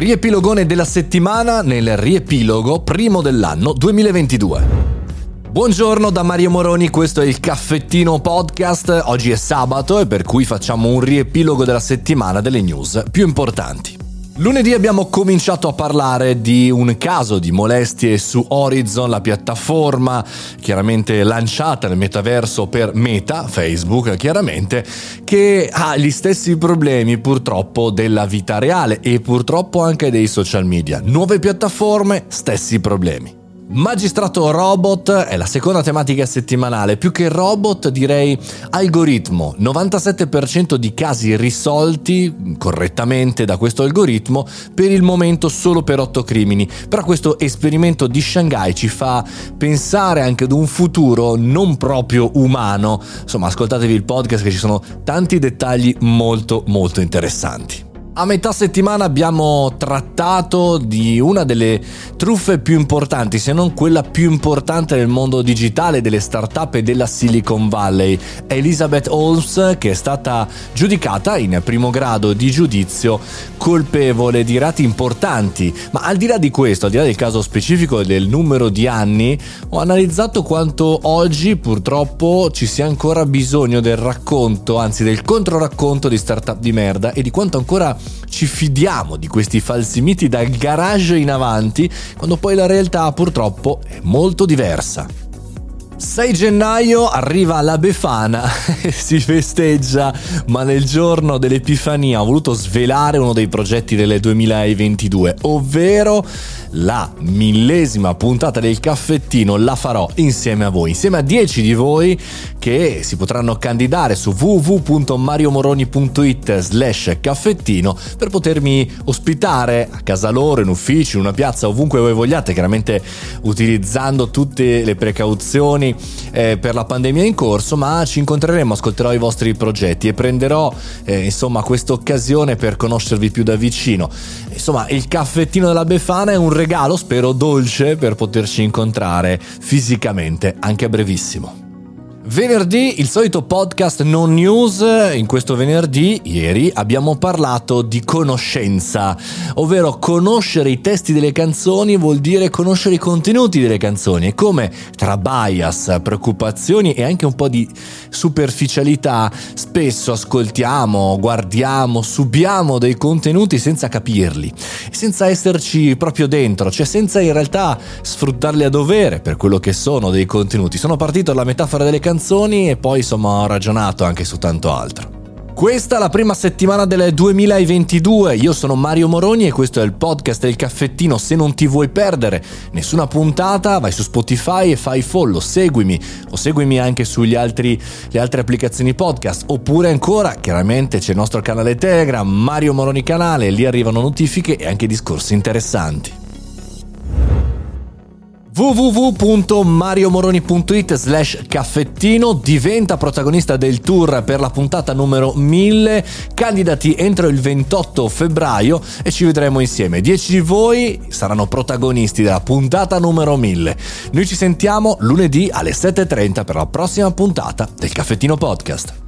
Riepilogone della settimana nel riepilogo primo dell'anno 2022. Buongiorno da Mario Moroni, questo è il caffettino podcast. Oggi è sabato e per cui facciamo un riepilogo della settimana delle news più importanti. Lunedì abbiamo cominciato a parlare di un caso di molestie su Horizon, la piattaforma chiaramente lanciata nel metaverso per Meta, Facebook chiaramente, che ha gli stessi problemi purtroppo della vita reale e purtroppo anche dei social media. Nuove piattaforme, stessi problemi. Magistrato robot è la seconda tematica settimanale, più che robot direi algoritmo, 97% di casi risolti correttamente da questo algoritmo, per il momento solo per 8 crimini, però questo esperimento di Shanghai ci fa pensare anche ad un futuro non proprio umano, insomma ascoltatevi il podcast che ci sono tanti dettagli molto molto interessanti. A metà settimana abbiamo trattato di una delle truffe più importanti, se non quella più importante nel mondo digitale delle start-up e della Silicon Valley, Elizabeth Holmes, che è stata giudicata in primo grado di giudizio colpevole di reati importanti. Ma al di là di questo, al di là del caso specifico e del numero di anni, ho analizzato quanto oggi purtroppo ci sia ancora bisogno del racconto, anzi del controracconto di start-up di merda e di quanto ancora ci fidiamo di questi falsi miti dal garage in avanti, quando poi la realtà purtroppo è molto diversa. 6 gennaio arriva la Befana si festeggia, ma nel giorno dell'Epifania ho voluto svelare uno dei progetti del 2022, ovvero la millesima puntata del caffettino la farò insieme a voi, insieme a 10 di voi che si potranno candidare su www.mariomoroni.it slash caffettino per potermi ospitare a casa loro, in ufficio, in una piazza, ovunque voi vogliate, chiaramente utilizzando tutte le precauzioni eh, per la pandemia in corso, ma ci incontreremo, ascolterò i vostri progetti e prenderò eh, insomma questa occasione per conoscervi più da vicino. Insomma, il caffettino della Befana è un regalo, spero dolce, per poterci incontrare fisicamente anche a brevissimo. Venerdì, il solito podcast non news, in questo venerdì, ieri, abbiamo parlato di conoscenza, ovvero conoscere i testi delle canzoni vuol dire conoscere i contenuti delle canzoni e come tra bias, preoccupazioni e anche un po' di superficialità spesso ascoltiamo, guardiamo, subiamo dei contenuti senza capirli, senza esserci proprio dentro, cioè senza in realtà sfruttarli a dovere per quello che sono dei contenuti. Sono partito dalla metafora delle canzoni canzoni e poi insomma ho ragionato anche su tanto altro. Questa è la prima settimana del 2022, io sono Mario Moroni e questo è il podcast del caffettino, se non ti vuoi perdere. Nessuna puntata vai su Spotify e fai follow, seguimi. O seguimi anche sulle altre applicazioni podcast. Oppure ancora chiaramente c'è il nostro canale Telegram, Mario Moroni canale, lì arrivano notifiche e anche discorsi interessanti www.mariomoroni.it slash caffettino diventa protagonista del tour per la puntata numero 1000 candidati entro il 28 febbraio e ci vedremo insieme. 10 di voi saranno protagonisti della puntata numero 1000 noi ci sentiamo lunedì alle 7.30 per la prossima puntata del caffettino podcast